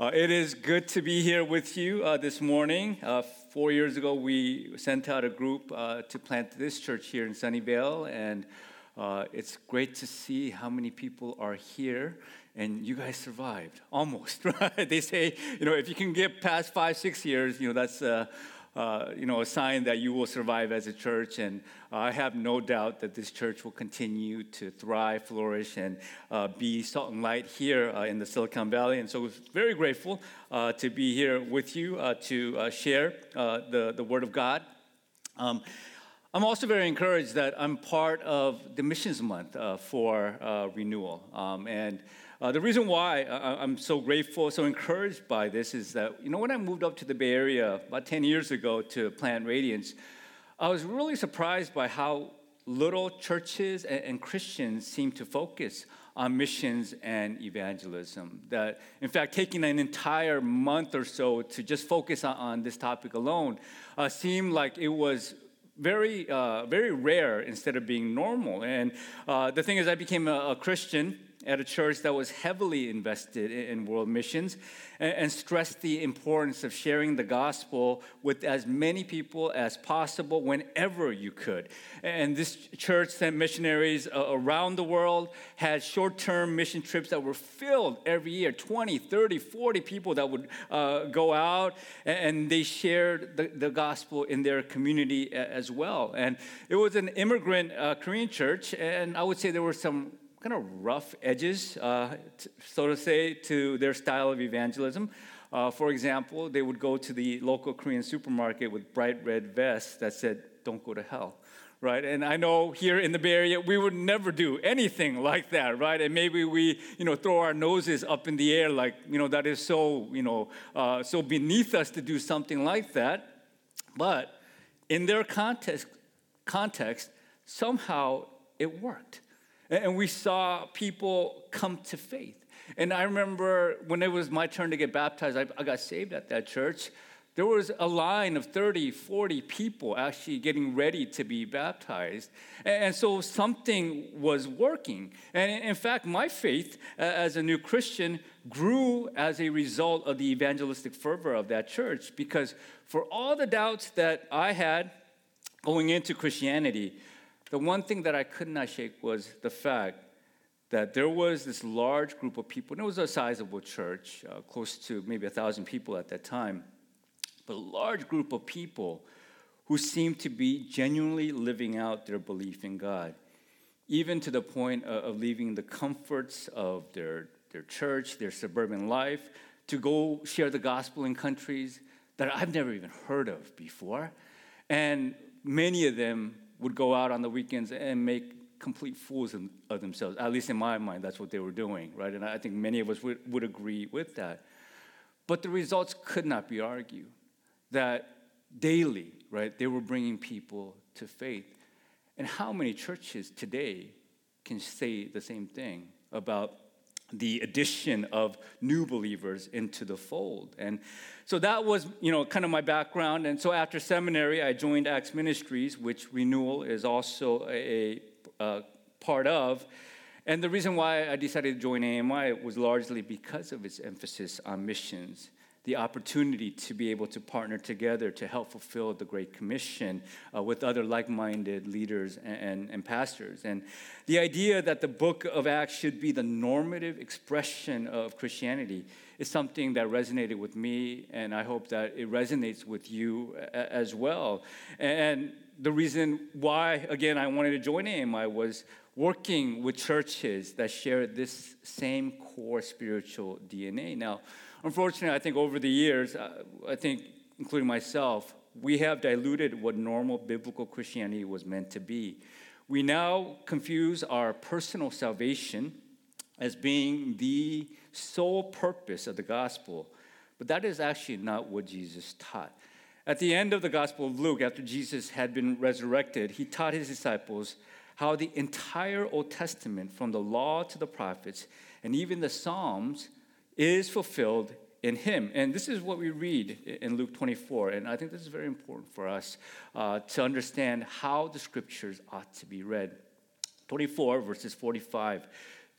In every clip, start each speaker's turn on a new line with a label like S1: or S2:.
S1: Uh, it is good to be here with you uh, this morning. Uh, four years ago, we sent out a group uh, to plant this church here in Sunnyvale, and uh, it's great to see how many people are here. And you guys survived almost, right? They say, you know, if you can get past five, six years, you know, that's uh, uh, you know, a sign that you will survive as a church. And uh, I have no doubt that this church will continue to thrive, flourish, and uh, be salt and light here uh, in the Silicon Valley. And so, we're very grateful uh, to be here with you to share the, the Word of God. Um, I'm also very encouraged that I'm part of the Missions Month for Renewal. Um, and uh, the reason why I'm so grateful, so encouraged by this is that, you know, when I moved up to the Bay Area about 10 years ago to plant Radiance, I was really surprised by how little churches and, and Christians seem to focus on missions and evangelism. That, in fact, taking an entire month or so to just focus on, on this topic alone uh, seemed like it was very, uh, very rare instead of being normal. And uh, the thing is, I became a, a Christian at a church that was heavily invested in world missions and stressed the importance of sharing the gospel with as many people as possible whenever you could. And this church sent missionaries around the world, had short term mission trips that were filled every year 20, 30, 40 people that would uh, go out and they shared the, the, gospel in their community as well. And it was an immigrant uh, Korean church, and I would say there were some kind of rough edges, uh, t- so to say, to their style of evangelism. Uh, for example, they would go to the local Korean supermarket with bright red vests that said, Don't go to hell. Right, and I know here in the Bay Area we would never do anything like that, right? And maybe we, you know, throw our noses up in the air, like, you know, that is so, you know, uh, so beneath us to do something like that. But in their context, context, somehow it worked. And we saw people come to faith. And I remember when it was my turn to get baptized, I, I got saved at that church. There was a line of 30, 40 people actually getting ready to be baptized. And so something was working. And in fact, my faith as a new Christian grew as a result of the evangelistic fervor of that church because for all the doubts that I had going into Christianity, the one thing that I could not shake was the fact that there was this large group of people, and it was a sizable church, uh, close to maybe a thousand people at that time, but a large group of people who seemed to be genuinely living out their belief in God, even to the point of, leaving the comforts of their, their church, their suburban life, to go share the gospel in countries that I've never even heard of before. And many of them would go out on the weekends and make complete fools of themselves. At least in my mind, that's what they were doing, right? And I think many of us would, would agree with that. But the results could not be argued. That daily, right, they were bringing people to faith. And how many churches today can say the same thing about the addition of new believers into the fold. And so that was, you know, kind of my background. And so after seminary, I joined Acts Ministries, which Renewal is also a, a uh, part of. And the reason why I decided to join AMI was largely because of its emphasis on missions the opportunity to be able to partner together to help fulfill the Great Commission uh, with other like minded leaders and, and, and, pastors. And the idea that the book of Acts should be the normative expression of Christianity is something that resonated with me, and I hope that it resonates with you as well. And the reason why, again, I wanted to join AMI was working with churches that share this same core spiritual DNA. Now, Unfortunately, I think over the years, uh, I think, including myself, we have diluted what normal biblical Christianity was meant to be. We now confuse our personal salvation as being the sole purpose of the gospel, but that is actually not what Jesus taught. At the end of the Gospel of Luke, after Jesus had been resurrected, he taught his disciples how the entire Old Testament, from the law to the prophets, and even the Psalms, is fulfilled in him. And this is what we read in Luke 24. And I think this is very important for us uh, to understand how the scriptures ought to be read. 24, verses 45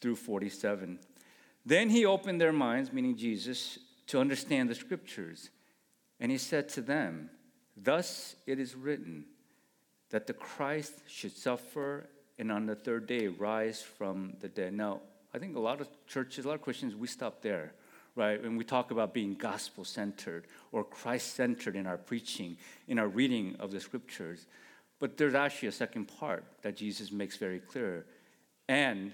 S1: through 47. Then he opened their minds, meaning Jesus, to understand the scriptures. And he said to them, Thus it is written that the Christ should suffer and on the third day rise from the dead. Now, I think a lot of churches, a lot of Christians, we stop there, right? When we talk about being gospel centered or Christ centered in our preaching, in our reading of the scriptures. But there's actually a second part that Jesus makes very clear. And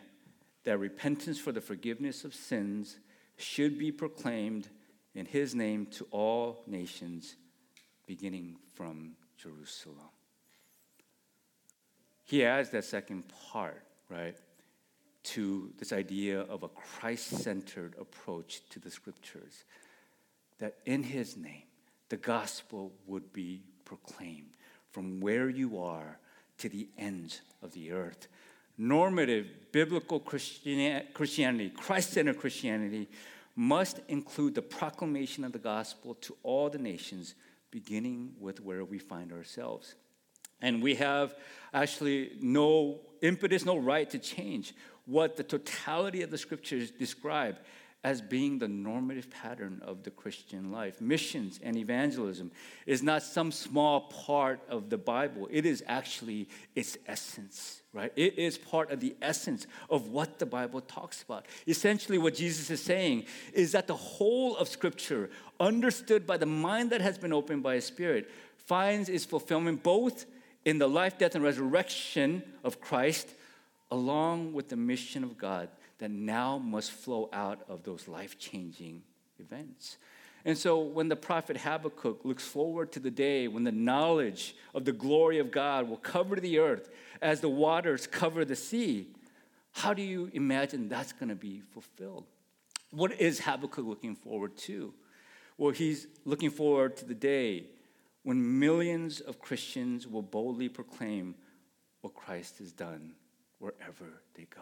S1: that repentance for the forgiveness of sins should be proclaimed in his name to all nations, beginning from Jerusalem. He adds that second part, right, to this idea of a Christ centered approach to the scriptures. That in his name, the gospel would be proclaimed from where you are to the ends of the earth. Normative biblical Christianity, Christ centered Christianity, must include the proclamation of the gospel to all the nations, beginning with where we find ourselves. And we have actually no impetus, no right to change what the totality of the scriptures describe as being the normative pattern of the Christian life. Missions and evangelism is not some small part of the Bible, it is actually its essence, right? It is part of the essence of what the Bible talks about. Essentially, what Jesus is saying is that the whole of Scripture, understood by the mind that has been opened by His Spirit, finds its fulfillment both in the life, death, and resurrection of Christ, along with the mission of God that now must flow out of those life changing events. And so when the prophet Habakkuk looks forward to the day when the knowledge of the glory of God will cover the earth as the waters cover the sea, how do you imagine that's going to be fulfilled? What is Habakkuk looking forward to? Well, he's looking forward to the day when millions of Christians will boldly proclaim what Christ has done wherever they go.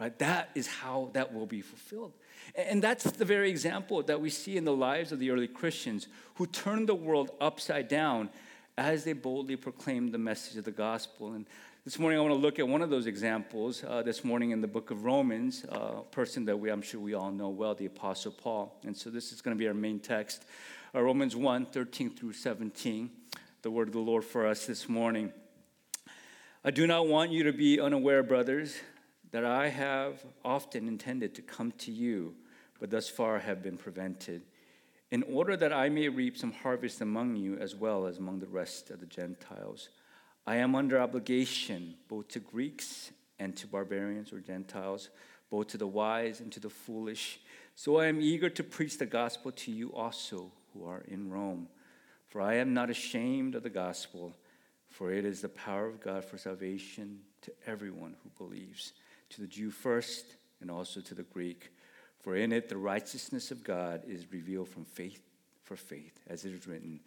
S1: Right? That is how that will be fulfilled. And that's the very example that we see in the lives of the early Christians who turned the world upside down as they boldly proclaimed the message of the gospel. And this morning, I want to look at one of those examples uh, this morning in the book of Romans, a uh, person that we, I'm sure we all know well, the Apostle Paul. And so this is going to be our main text uh, Romans 1 13 through 17, the word of the Lord for us this morning. I do not want you to be unaware, brothers that I have often intended to come to you, but thus far have been prevented, in order that I may reap some harvest among you as well as among the rest of the Gentiles. I am under obligation both to Greeks and to barbarians or Gentiles, both to the wise and to the foolish. So I am eager to preach the gospel to you also who are in Rome. For I am not ashamed of the gospel, for it is the power of God for salvation to everyone who believes to the Jew first and also to the Greek. For in it the righteousness of God is revealed from faith for faith, as it is written,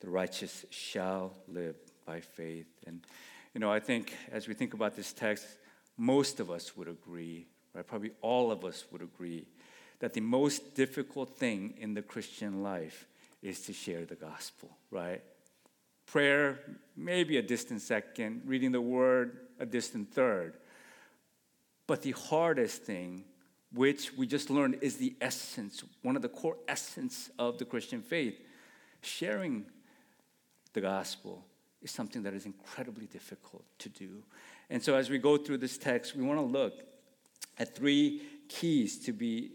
S1: the righteous shall live by faith. And, you know, I think as we think about this text, most of us would agree, right? Probably all of us would agree, that the most difficult thing in the Christian life is to share the gospel, right? Prayer, maybe a distant second, reading the word, a distant third. But the hardest thing, which we just learned is the essence, one of the core essence of the Christian faith, sharing the gospel is something that is incredibly difficult to do. And so as we go through this text, we want to look at three keys to be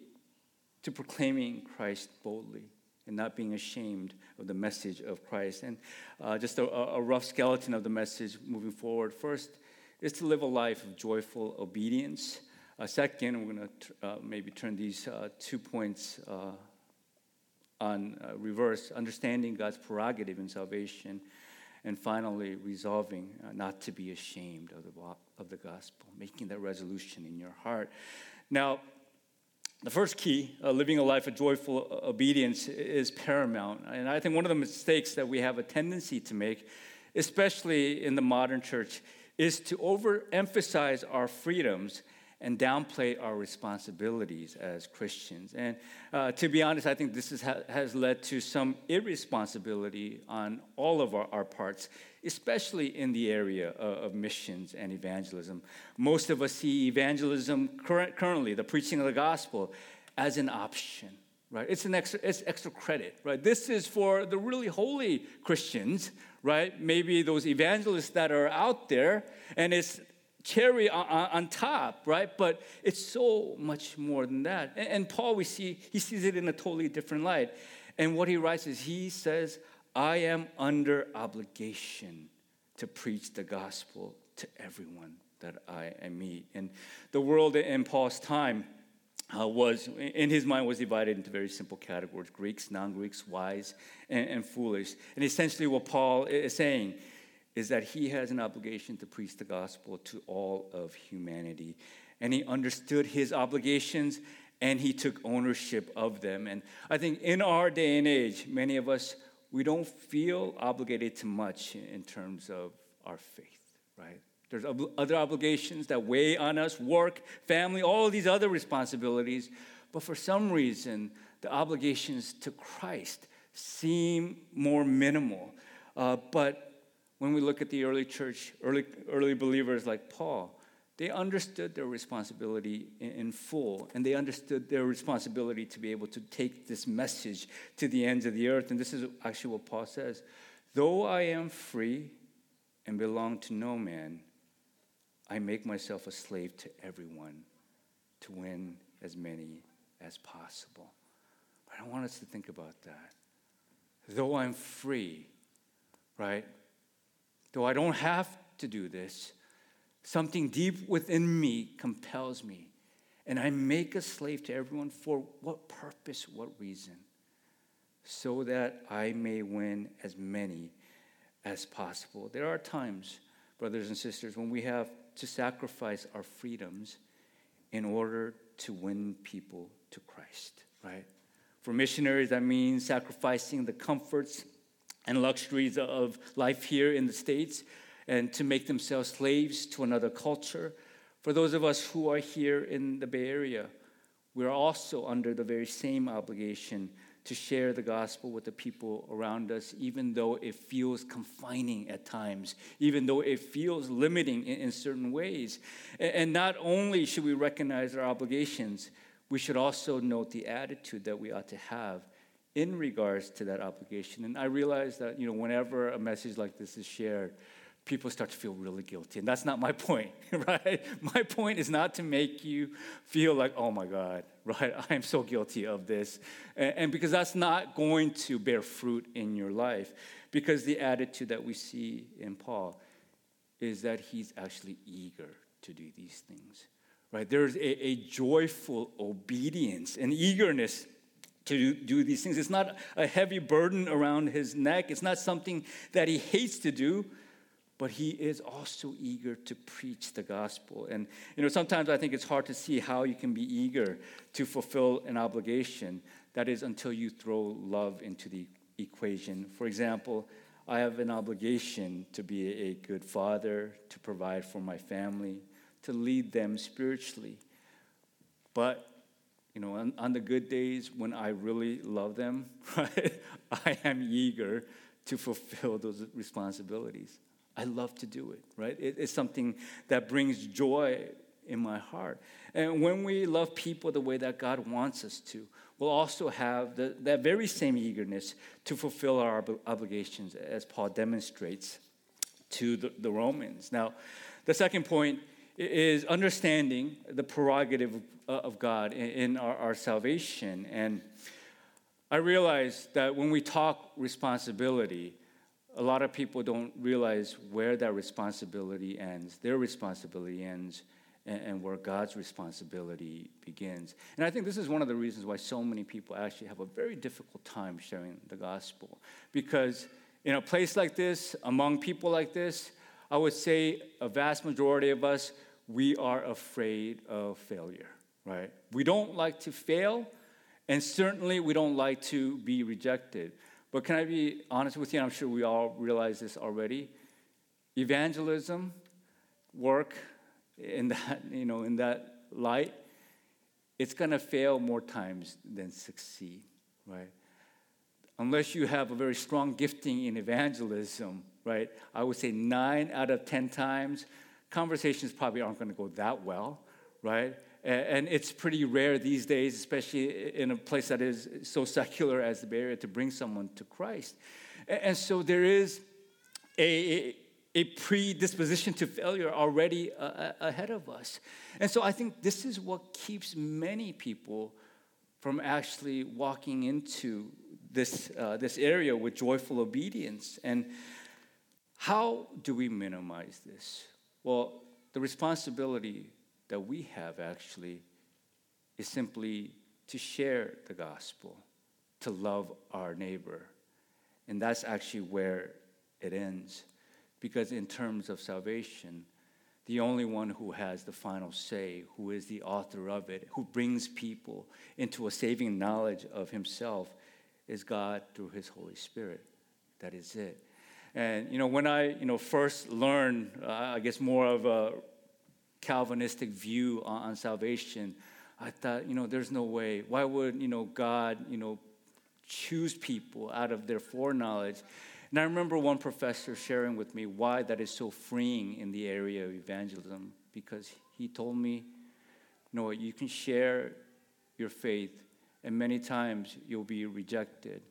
S1: to proclaiming Christ boldly and not being ashamed of the message of Christ. And uh, just a, a, rough skeleton of the message moving forward. First, is to live a life of joyful obedience. Uh, second, we're going to uh, maybe turn these uh, two points uh, on uh, reverse understanding God's prerogative in salvation. And finally, resolving not to be ashamed of the, of the gospel, making that resolution in your heart. Now, the first key, uh, living a life of joyful obedience, is paramount. And I think one of the mistakes that we have a tendency to make, especially in the modern church, is to overemphasize our freedoms and downplay our responsibilities as Christians. And uh, to be honest, I think this is, ha- has led to some irresponsibility on all of our, our parts, especially in the area of, of, missions and evangelism. Most of us see evangelism cur- currently, the preaching of the gospel, as an option right? It's an extra, it's extra credit, right? This is for the really holy Christians, right? Maybe those evangelists that are out there, and it's cherry on, on top, right? But it's so much more than that. And, and Paul, we see, he sees it in a totally different light. And what he writes is he says, I am under obligation to preach the gospel to everyone that I, I meet. And the world in Paul's time uh, was, in his mind, was divided into very simple categories Greeks, non Greeks, wise, and, and foolish. And essentially, what Paul is saying is that he has an obligation to preach the gospel to all of humanity. And he understood his obligations and he took ownership of them. And I think in our day and age, many of us, we don't feel obligated to much in terms of our faith, right? There's other obligations that weigh on us work, family, all these other responsibilities. But for some reason, the obligations to Christ seem more minimal. Uh, but when we look at the early church, early, early believers like Paul, they understood their responsibility in full, and they understood their responsibility to be able to take this message to the ends of the earth. And this is actually what Paul says Though I am free and belong to no man, I make myself a slave to everyone to win as many as possible. But I want us to think about that. Though I'm free, right? Though I don't have to do this, Something deep within me compels me. And I make a slave to everyone for what purpose, what reason? So that I may win as many as possible. There are times, brothers and sisters, when we have to sacrifice our freedoms in order to win people to Christ, right? For missionaries, that means sacrificing the comforts and luxuries of life here in the States and to make themselves slaves to another culture. For those of us who are here in the Bay Area, we're also under the very same obligation to share the gospel with the people around us, even though it feels confining at times, even though it feels limiting in, in certain ways. And, and not only should we recognize our obligations, we should also note the attitude that we ought to have in regards to that obligation. And I realize that, you know, whenever a message like this is shared, people start to feel really guilty. And that's not my point, right? My point is not to make you feel like, oh my God, right? I'm so guilty of this. And, because that's not going to bear fruit in your life. Because the attitude that we see in Paul is that he's actually eager to do these things, right? There's a, a joyful obedience and eagerness to do these things. It's not a heavy burden around his neck, it's not something that he hates to do but he is also eager to preach the gospel. And, you know, sometimes I think it's hard to see how you can be eager to fulfill an obligation. That is until you throw love into the equation. For example, I have an obligation to be a good father, to provide for my family, to lead them spiritually. But you know, on, on, the good days when I really love them, right, I am eager to fulfill those responsibilities. I love to do it, right? It, it's something that brings joy in my heart. And when we love people the way that God wants us to, we'll also have the, that very same eagerness to fulfill our ob- obligations, as Paul demonstrates to the, the Romans. Now, the second point is understanding the prerogative uh, of God in, in our, our salvation. And I realize that when we talk responsibility, a lot of people don't realize where that responsibility ends. Their responsibility ends and, and, where God's responsibility begins. And I think this is one of the reasons why so many people actually have a very difficult time sharing the gospel. Because in a place like this, among people like this, I would say a vast majority of us, we are afraid of failure, right? We don't like to fail, and certainly we don't like to be rejected. But can I be honest with you? I'm sure we all realize this already. Evangelism, work in that, you know, in that light, it's gonna fail more times than succeed, right? Unless you have a very strong gifting in evangelism, right? I would say nine out of ten times, conversations probably aren't gonna go that well, right? And it's pretty rare these days, especially in a place that is so secular as the Bay Area, to bring someone to Christ. And so there is a, a predisposition to failure already ahead of us. And so I think this is what keeps many people from actually walking into this, uh, this area with joyful obedience. And how do we minimize this? Well, the responsibility that we have actually is simply to share the gospel, to love our neighbor. And that's actually where it ends. Because in terms of salvation, the only one who has the final say, who is the author of it, who brings people into a saving knowledge of himself, is God through his Holy Spirit. That is it. And, you know, when I, you know, first learned, uh, I guess, more of a Calvinistic view on, on salvation, I thought, you know, there's no way. Why would, you know, God, you know, choose people out of their foreknowledge? And I remember one professor sharing with me why that is so freeing in the area of evangelism, because he told me, you know, you can share your faith, and many times you'll be rejected.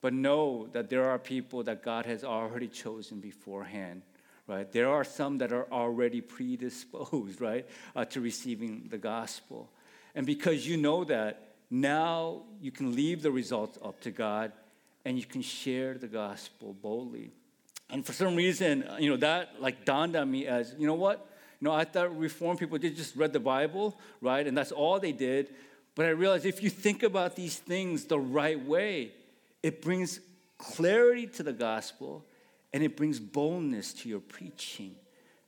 S1: But know that there are people that God has already chosen beforehand right? There are some that are already predisposed, right, uh, to receiving the gospel. And because you know that, now you can leave the results up to God and you can share the gospel boldly. And for some reason, uh, you know, that like dawned on me as, you know what? You know, I thought Reformed people did just read the Bible, right? And that's all they did. But I realized if you think about these things the right way, it brings clarity to the gospel and it brings boldness to your preaching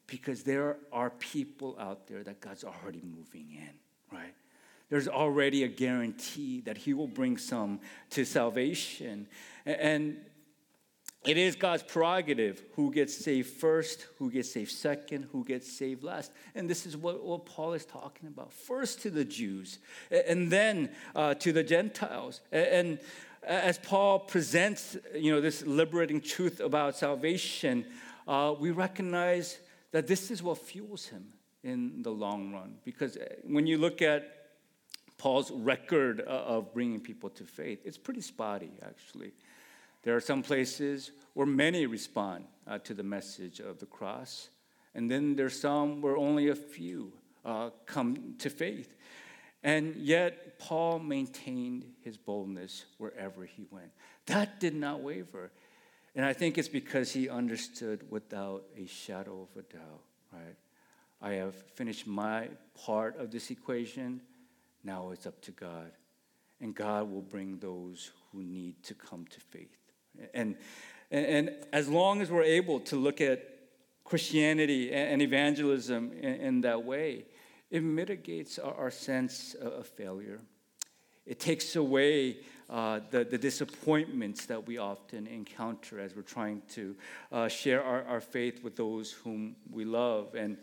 S1: because there are people out there that God's already moving in, right? There's already a guarantee that He will bring some to salvation. And it is God's prerogative who gets saved first, who gets saved second, who gets saved last. And this is what, what Paul is talking about. First to the Jews, and then uh, to the Gentiles. And as Paul presents, you know, this liberating truth about salvation, uh, we recognize that this is what fuels him in the long run. Because uh, when you look at Paul's record uh, of bringing people to faith, it's pretty spotty, actually. There are some places where many respond uh, to the message of the cross, and then there's some where only a few uh, come to faith. And yet, Paul maintained his boldness wherever he went. That did not waver. And I think it's because he understood without a shadow of a doubt, right? I have finished my part of this equation. Now it's up to God. And God will bring those who need to come to faith. And, and, and as long as we're able to look at Christianity and evangelism in, in that way, it mitigates our, our sense of failure. It takes away uh, the, the disappointments that we often encounter as we're trying to uh, share our, our faith with those whom we love. And,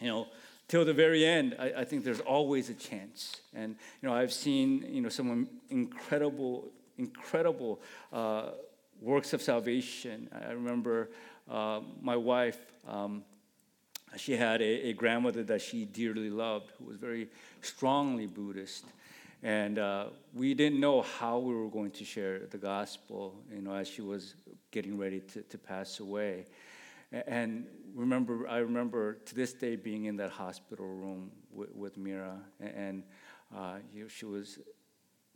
S1: you know, till the very end, I, I, think there's always a chance. And, you know, I've seen, you know, some incredible, incredible uh, works of salvation. I remember uh, my wife, um, she had a, a, grandmother that she dearly loved who was very strongly Buddhist. And uh, we didn't know how we were going to share the gospel, you know, as she was getting ready to, to pass away. And remember, I remember to this day being in that hospital room with, with Mira, and uh, she was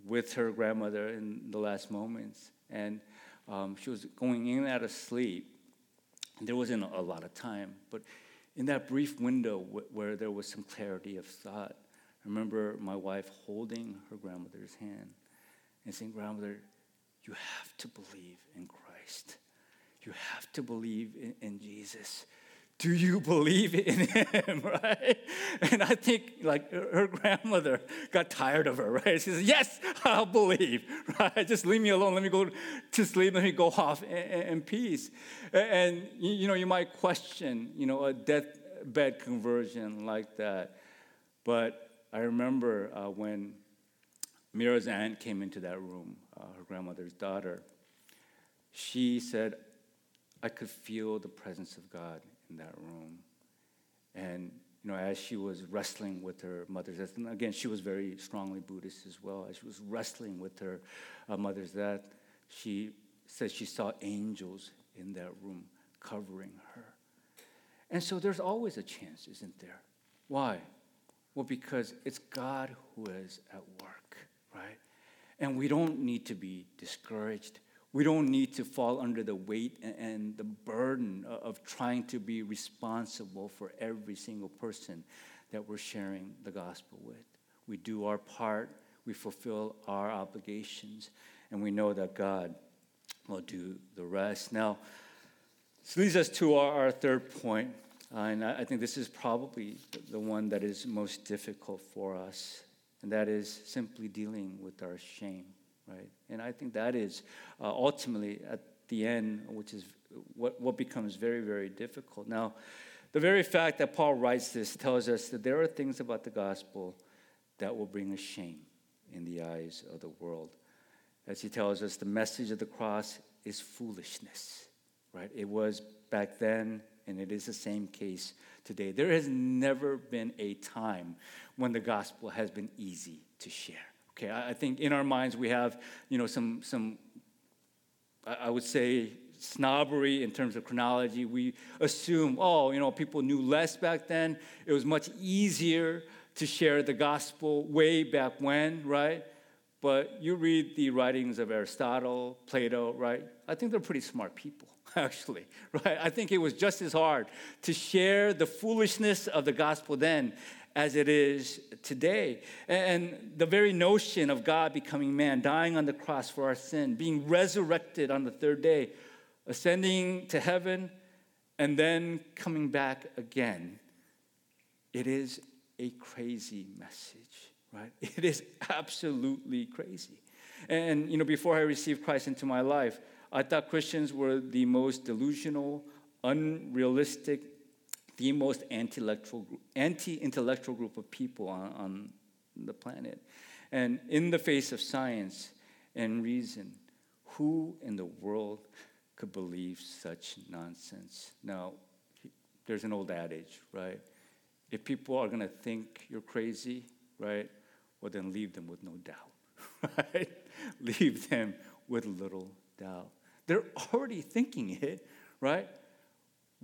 S1: with her grandmother in the last moments, and um, she was going in and out of sleep. There wasn't a lot of time, but in that brief window where there was some clarity of thought, I remember my wife holding her grandmother's hand and saying, Grandmother, you have to believe in Christ. You have to believe in, in Jesus do you believe in him right? And i think like her grandmother got tired of her right? She says yes i'll believe right? Just leave me alone. Let me go to sleep. Let me go off in, peace. And you know you might question you know a deathbed conversion like that. But i remember uh, when mira's aunt came into that room uh, her grandmother's daughter she said i could feel the presence of god in that room. And you know, as she was wrestling with her mother's death. And again, she was very strongly Buddhist as well. As she was wrestling with her uh, mother's death, she said she saw angels in that room covering her. And so there's always a chance, isn't there? Why? Well, because it's God who is at work, right? And we don't need to be discouraged. We don't need to fall under the weight and the burden of trying to be responsible for every single person that we're sharing the gospel with. We do our part, we fulfill our obligations, and we know that God will do the rest. Now, this leads us to our, our third point, uh, and I, I think this is probably the one that is most difficult for us, and that is simply dealing with our shame, right? And I think that is uh, ultimately at the end, which is what, what becomes very, very difficult. Now, the very fact that Paul writes this tells us that there are things about the gospel that will bring us shame in the eyes of the world. As he tells us, the message of the cross is foolishness, right? It was back then, and it is the same case today. There has never been a time when the gospel has been easy to share. Okay, I think in our minds we have, you know, some some I would say snobbery in terms of chronology. We assume, oh, you know, people knew less back then. It was much easier to share the gospel way back when, right? But you read the writings of Aristotle, Plato, right? I think they're pretty smart people. actually, right? I think it was just as hard to share the foolishness of the gospel then as it is today. And the very notion of God becoming man, dying on the cross for our sin, being resurrected on the third day, ascending to heaven, and then coming back again, it is a crazy message, right? It is absolutely crazy. And, you know, before I received Christ into my life, I thought Christians were the most delusional, unrealistic, the most anti-intellectual, anti-intellectual group of people on, on the planet. And in the face of science and reason, who in the world could believe such nonsense? Now, there's an old adage, right? If people are going to think you're crazy, right, well, then leave them with no doubt, right? leave them with little doubt. They're already thinking it, right?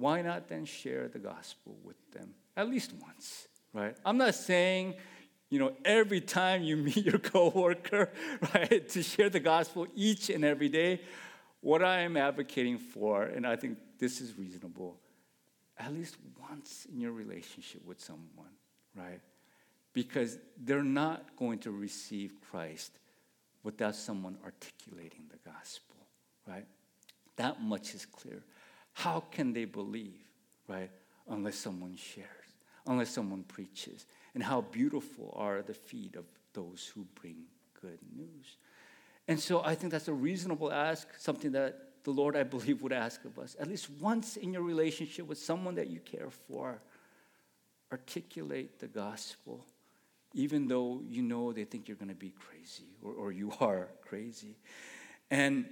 S1: Why not then share the gospel with them at least once, right? I'm not saying, you know, every time you meet your coworker, right, to share the gospel each and every day. What I am advocating for, and I think this is reasonable, at least once in your relationship with someone, right? Because they're not going to receive Christ without someone articulating the gospel right? That much is clear. How can they believe, right? Unless someone shares, unless someone preaches. And how beautiful are the feet of those who bring good news. And so I think that's a reasonable ask, something that the Lord, I believe, would ask of us. At least once in your relationship with someone that you care for, articulate the gospel, even though you know they think you're going to be crazy or, or you are crazy. And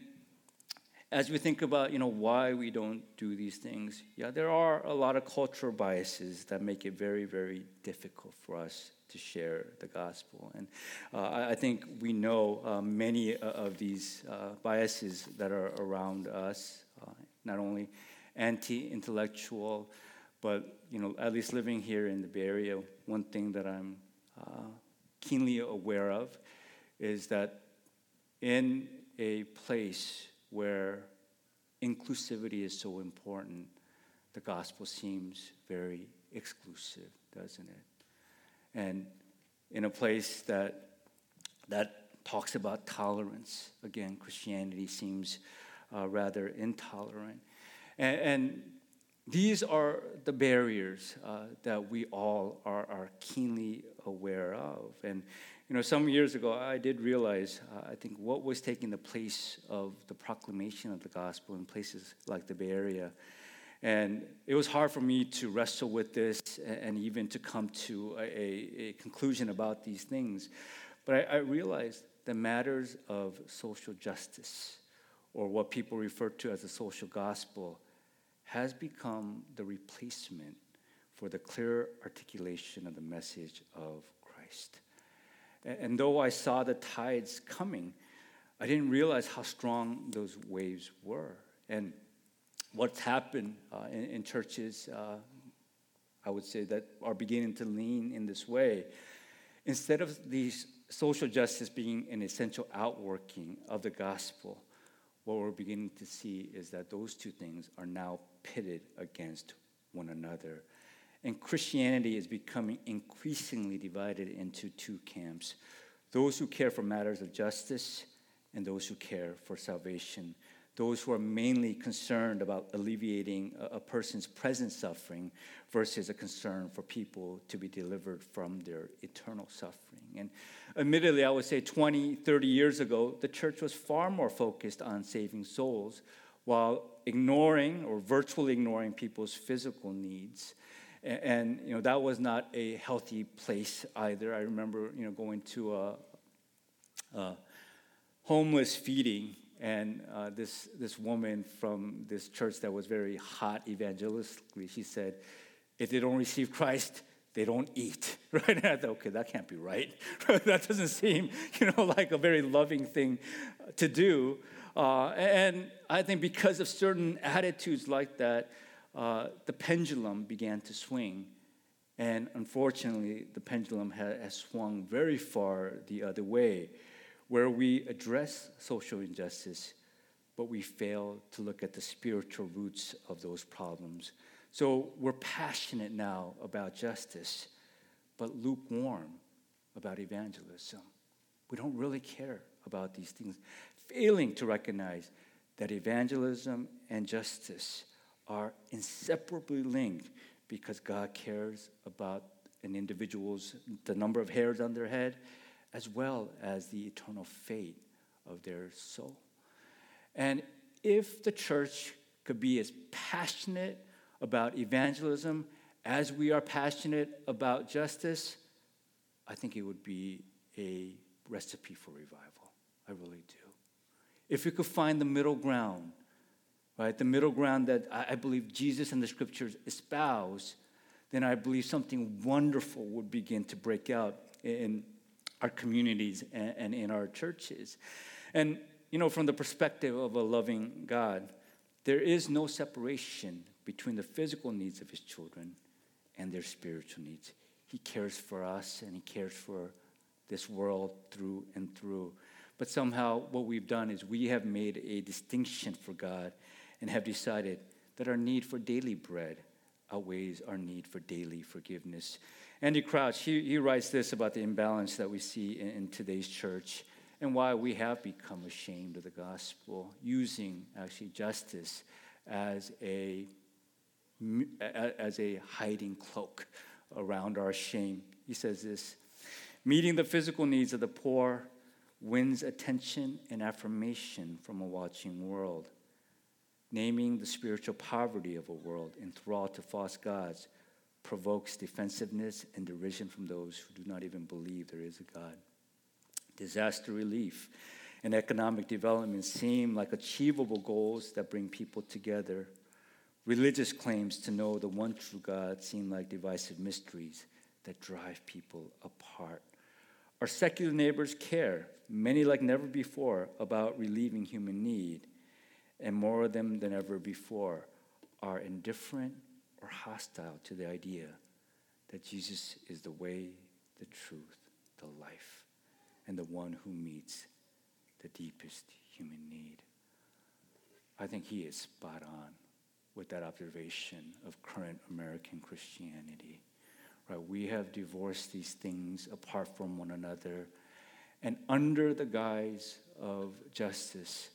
S1: as we think about you know why we don't do these things yeah there are a lot of cultural biases that make it very very difficult for us to share the gospel. And uh, I, think we know uh, many of these uh, biases that are around us uh, not only anti-intellectual but you know at least living here in the bay area one thing that i'm uh, keenly aware of is that in a place where inclusivity is so important, the gospel seems very exclusive, doesn't it? And in a place that that talks about tolerance, again, Christianity seems uh, rather intolerant. And, and, these are the barriers uh, that we all are, are keenly aware of. And you know, some years ago, I did realize, uh, I think, what was taking the place of the proclamation of the gospel in places like the Bay Area. And it was hard for me to wrestle with this and even to come to a, a conclusion about these things. But I, I realized the matters of social justice, or what people refer to as the social gospel, has become the replacement for the clear articulation of the message of Christ. And though I saw the tides coming, I didn't realize how strong those waves were. And what's happened uh, in, in, churches, uh, I would say, that are beginning to lean in this way, instead of these social justice being an essential outworking of the gospel, what we're beginning to see is that those two things are now pitted against one another. And Christianity is becoming increasingly divided into two camps those who care for matters of justice and those who care for salvation those who are mainly concerned about alleviating a, person's present suffering versus a concern for people to be delivered from their eternal suffering. And admittedly, I would say 20, 30 years ago, the church was far more focused on saving souls while ignoring or virtually ignoring people's physical needs. And, you know, that was not a healthy place either. I remember, you know, going to a, a homeless feeding and uh, this, this woman from this church that was very hot evangelistically, she said, if they don't receive Christ, they don't eat, right? And I thought, okay, that can't be right. that doesn't seem, you know, like a very loving thing to do. Uh, and I think because of certain attitudes like that, uh, the pendulum began to swing. And unfortunately, the pendulum has, has swung very far the other way where we address social injustice, but we fail to look at the spiritual roots of those problems. So we're passionate now about justice, but lukewarm about evangelism. We don't really care about these things, failing to recognize that evangelism and justice are inseparably linked because God cares about an individual's the number of hairs on their head as well as the eternal fate of their soul. And if the church could be as passionate about evangelism as we are passionate about justice, I think it would be a recipe for revival. I really do. If we could find the middle ground, right, the middle ground that I believe Jesus and the scriptures espouse, then I believe something wonderful would begin to break out in our communities and, in our churches. And, you know, from the perspective of a loving God, there is no separation between the physical needs of his children and their spiritual needs. He cares for us and he cares for this world through and through. But somehow, what we've done is we have made a distinction for God and have decided that our need for daily bread outweighs our need for daily forgiveness. Andy Crouch, he, he writes this about the imbalance that we see in, in today's church and why we have become ashamed of the gospel, using actually justice as a, as a hiding cloak around our shame. He says this meeting the physical needs of the poor wins attention and affirmation from a watching world. Naming the spiritual poverty of a world enthralled to false gods provokes defensiveness and derision from those who do not even believe there is a God. Disaster relief and economic development seem like achievable goals that bring people together. Religious claims to know the one true God seem like divisive mysteries that drive people apart. Our secular neighbors care, many like never before, about relieving human need, and more of them than ever before are indifferent or hostile to the idea that Jesus is the way, the truth, the life, and the one who meets the deepest human need. I think he is spot on with that observation of current American Christianity. Right? We have divorced these things apart from one another, and under the guise of justice,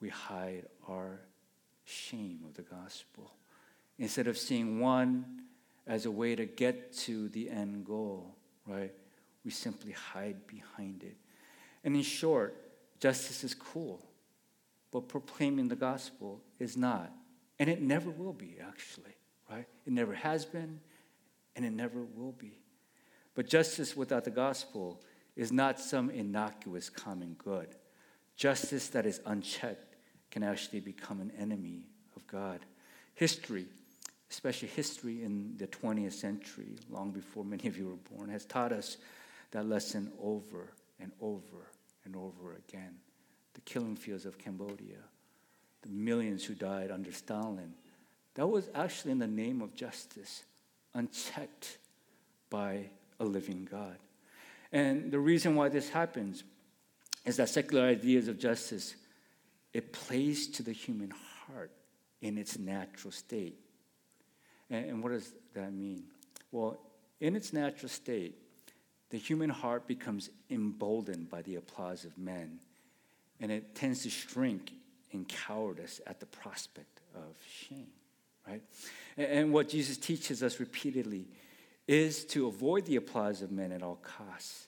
S1: we hide our shame of the gospel instead of seeing one as a way to get to the end goal, right? We simply hide behind it. And in short, justice is cool, but proclaiming the gospel is not. And it never will be, actually, right? It never has been, and it never will be. But justice without the gospel is not some innocuous common good. Justice that is unchecked can actually become an enemy of God. History especially history in the 20th century, long before many of you were born, has taught us that lesson over and over and over again. The killing fields of Cambodia, the millions who died under Stalin, that was actually in the name of justice, unchecked by a living God. And the reason why this happens is that secular ideas of justice, it plays to the human heart in its natural state. And, and what does that mean? Well, in its natural state, the human heart becomes emboldened by the applause of men, and it tends to shrink in cowardice at the prospect of shame, right? And, and what Jesus teaches us repeatedly is to avoid the applause of men at all costs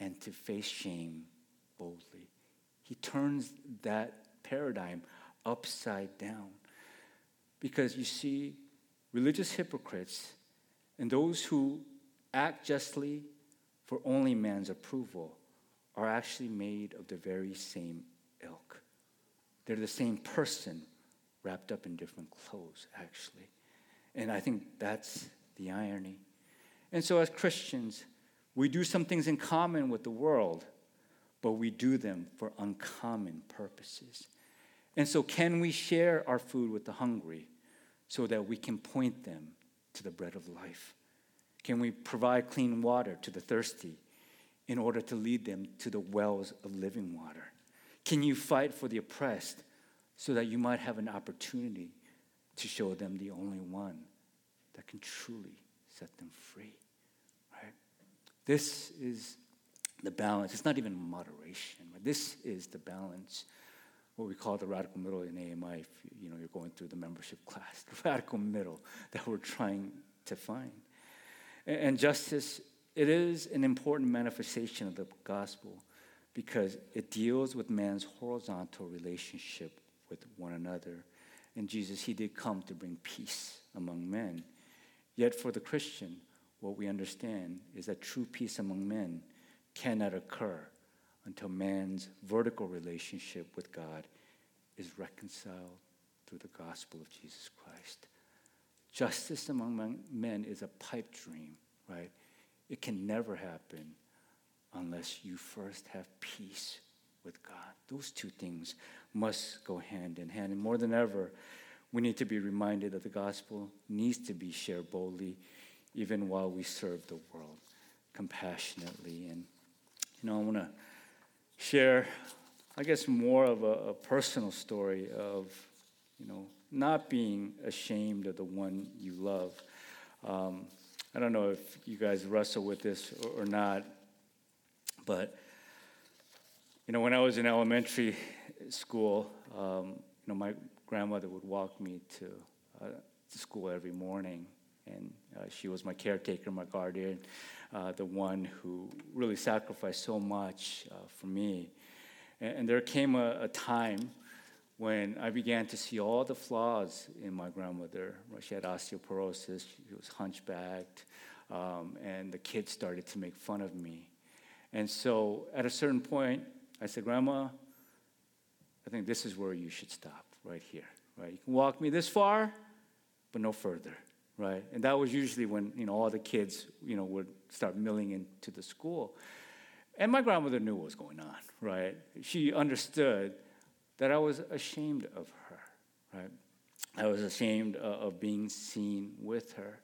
S1: and to face shame boldly. He turns that paradigm upside down. Because you see, religious hypocrites and those who act justly for only man's approval are actually made of the very same ilk. They're the same person wrapped up in different clothes, actually. And I think that's the irony. And so, as Christians, we do some things in common with the world, but we do them for uncommon purposes. And so, can we share our food with the hungry so that we can point them to the bread of life? Can we provide clean water to the thirsty in order to lead them to the wells of living water? Can you fight for the oppressed so that you might have an opportunity to show them the only one that can truly set them free? Right? This is the balance. It's not even moderation. This is the balance what we call the radical middle in AMI, if you know you're going through the membership class, the radical middle that we're trying to find. And justice, it is an important manifestation of the gospel because it deals with man's horizontal relationship with one another. And Jesus, he did come to bring peace among men. Yet for the Christian, what we understand is that true peace among men cannot occur until man's vertical relationship with God is reconciled through the gospel of Jesus Christ. Justice among men is a pipe dream, right? It can never happen unless you first have peace with God. Those two things must go hand in hand. And more than ever, we need to be reminded that the gospel needs to be shared boldly, even while we serve the world compassionately. And, you know, I want to share, I guess, more of a, a personal story of, you know, not being ashamed of the one you love. Um, I don't know if you guys wrestle with this or, or not, but you know, when I was in elementary school, um, you know, my grandmother would walk me to, uh, to school every morning, and uh, she was my caretaker, my guardian, uh, the one who really sacrificed so much uh, for me. And, and there came a, a, time when I began to see all the flaws in my grandmother. She had osteoporosis, she was hunchbacked, um, and the kids started to make fun of me. And so at a certain point, I said, Grandma, I think this is where you should stop, right here. Right? You can walk me this far, but no further right? And that was usually when you know all the kids you know would start milling into the school. And my grandmother knew what was going on, right? She understood that I was ashamed of her, right? I was ashamed of being seen with her.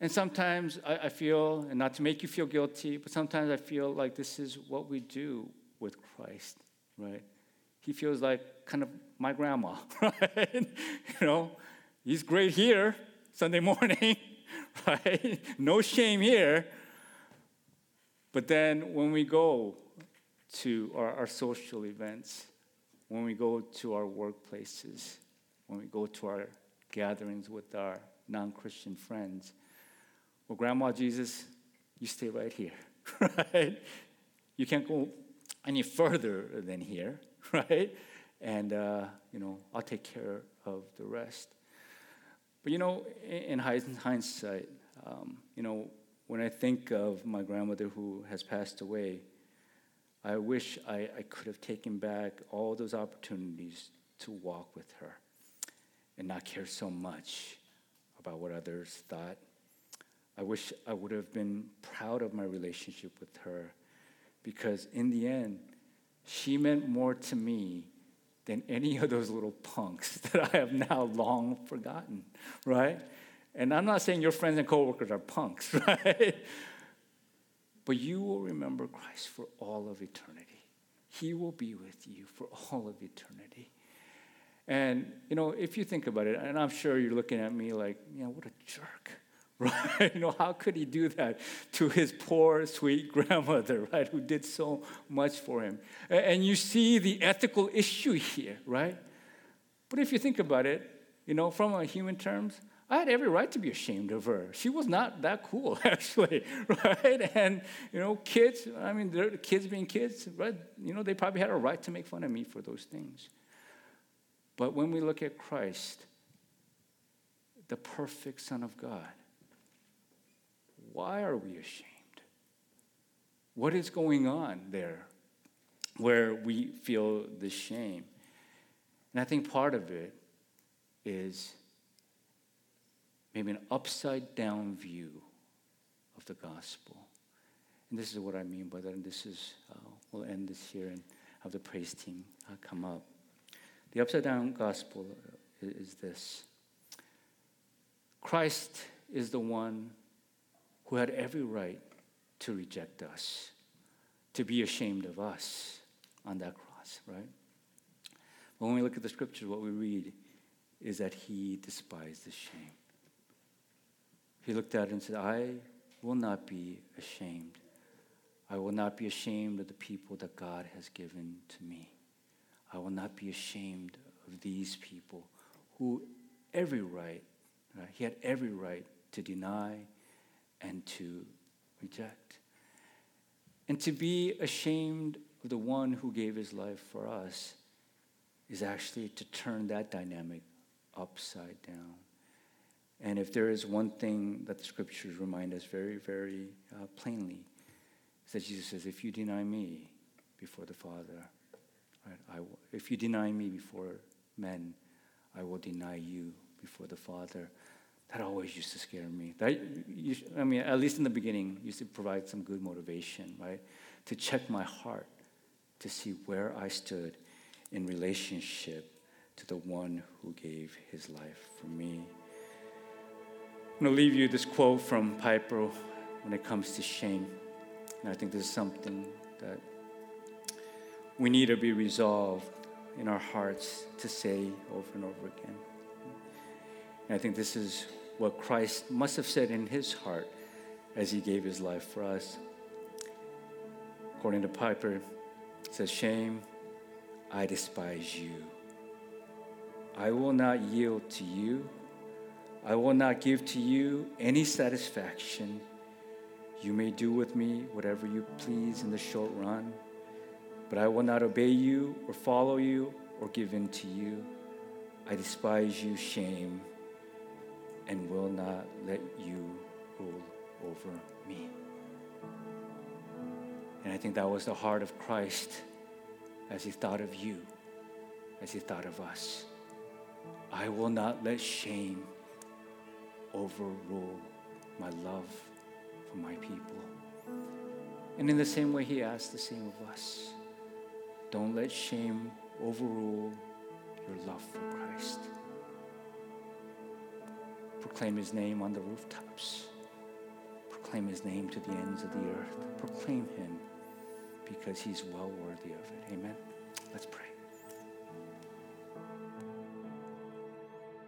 S1: And sometimes I feel, and not to make you feel guilty, but sometimes I feel like this is what we do with Christ, right? He feels like kind of my grandma, right? you know, he's great here, Sunday morning, right? No shame here. But then when we go to our, our social events, when we go to our workplaces, when we go to our gatherings with our non Christian friends, well, Grandma Jesus, you stay right here, right? You can't go any further than here, right? And, uh, you know, I'll take care of the rest. But you know, in hindsight, um, you know, when I think of my grandmother who has passed away, I wish I, I could have taken back all those opportunities to walk with her and not care so much about what others thought. I wish I would have been proud of my relationship with her because in the end, she meant more to me than any of those little punks that I have now long forgotten, right? And I'm not saying your friends and coworkers are punks, right? But you will remember Christ for all of eternity. He will be with you for all of eternity. And, you know, if you think about it, and I'm sure you're looking at me like, you know, what a jerk, right? you know, how could he do that to his poor, sweet grandmother, right, who did so much for him? And you see the ethical issue here, right? But if you think about it, you know, from a human terms, I had every right to be ashamed of her. She was not that cool, actually, right? And, you know, kids, I mean, they're kids being kids, right? You know, they probably had a right to make fun of me for those things. But when we look at Christ, the perfect Son of God, why are we ashamed? What is going on there where we feel the shame? And I think part of it is maybe an upside down view of the gospel. And this is what I mean by that. And this is, uh, we'll end this here and have the praise team uh, come up. The upside down gospel is this Christ is the one who had every right to reject us, to be ashamed of us on that cross, right? But when we look at the scriptures, what we read is that he despised the shame. He looked at it and said, I will not be ashamed. I will not be ashamed of the people that God has given to me. I will not be ashamed of these people who every right, right, he had every right to deny and to reject. And to be ashamed of the one who gave his life for us is actually to turn that dynamic upside down. And if there is one thing that the scriptures remind us very, very uh, plainly, is that Jesus says, If you deny me before the Father, right, I will, if you deny me before men, I will deny you before the Father. That always used to scare me. That, I mean, at least in the beginning, used to provide some good motivation, right? To check my heart, to see where I stood in relationship to the one who gave his life for me. I'm going to leave you this quote from Piper when it comes to shame. And I think this is something that we need to be resolved in our hearts to say over and over again. And I think this is what Christ must have said in his heart as he gave his life for us. According to Piper, it says, Shame, I despise you. I will not yield to you I will not give to you any satisfaction. You may do with me whatever you please in the short run, but I will not obey you or follow you or give in to you. I despise you, shame, and will not let you rule over me. And I think that was the heart of Christ as he thought of you, as he thought of us. I will not let shame overrule my love for my people. And in the same way, he asks the same of us. Don't let shame overrule your love for Christ. Proclaim his name on the rooftops. Proclaim his name to the ends of the earth. Proclaim him because he's well worthy of it. Amen. Let's pray.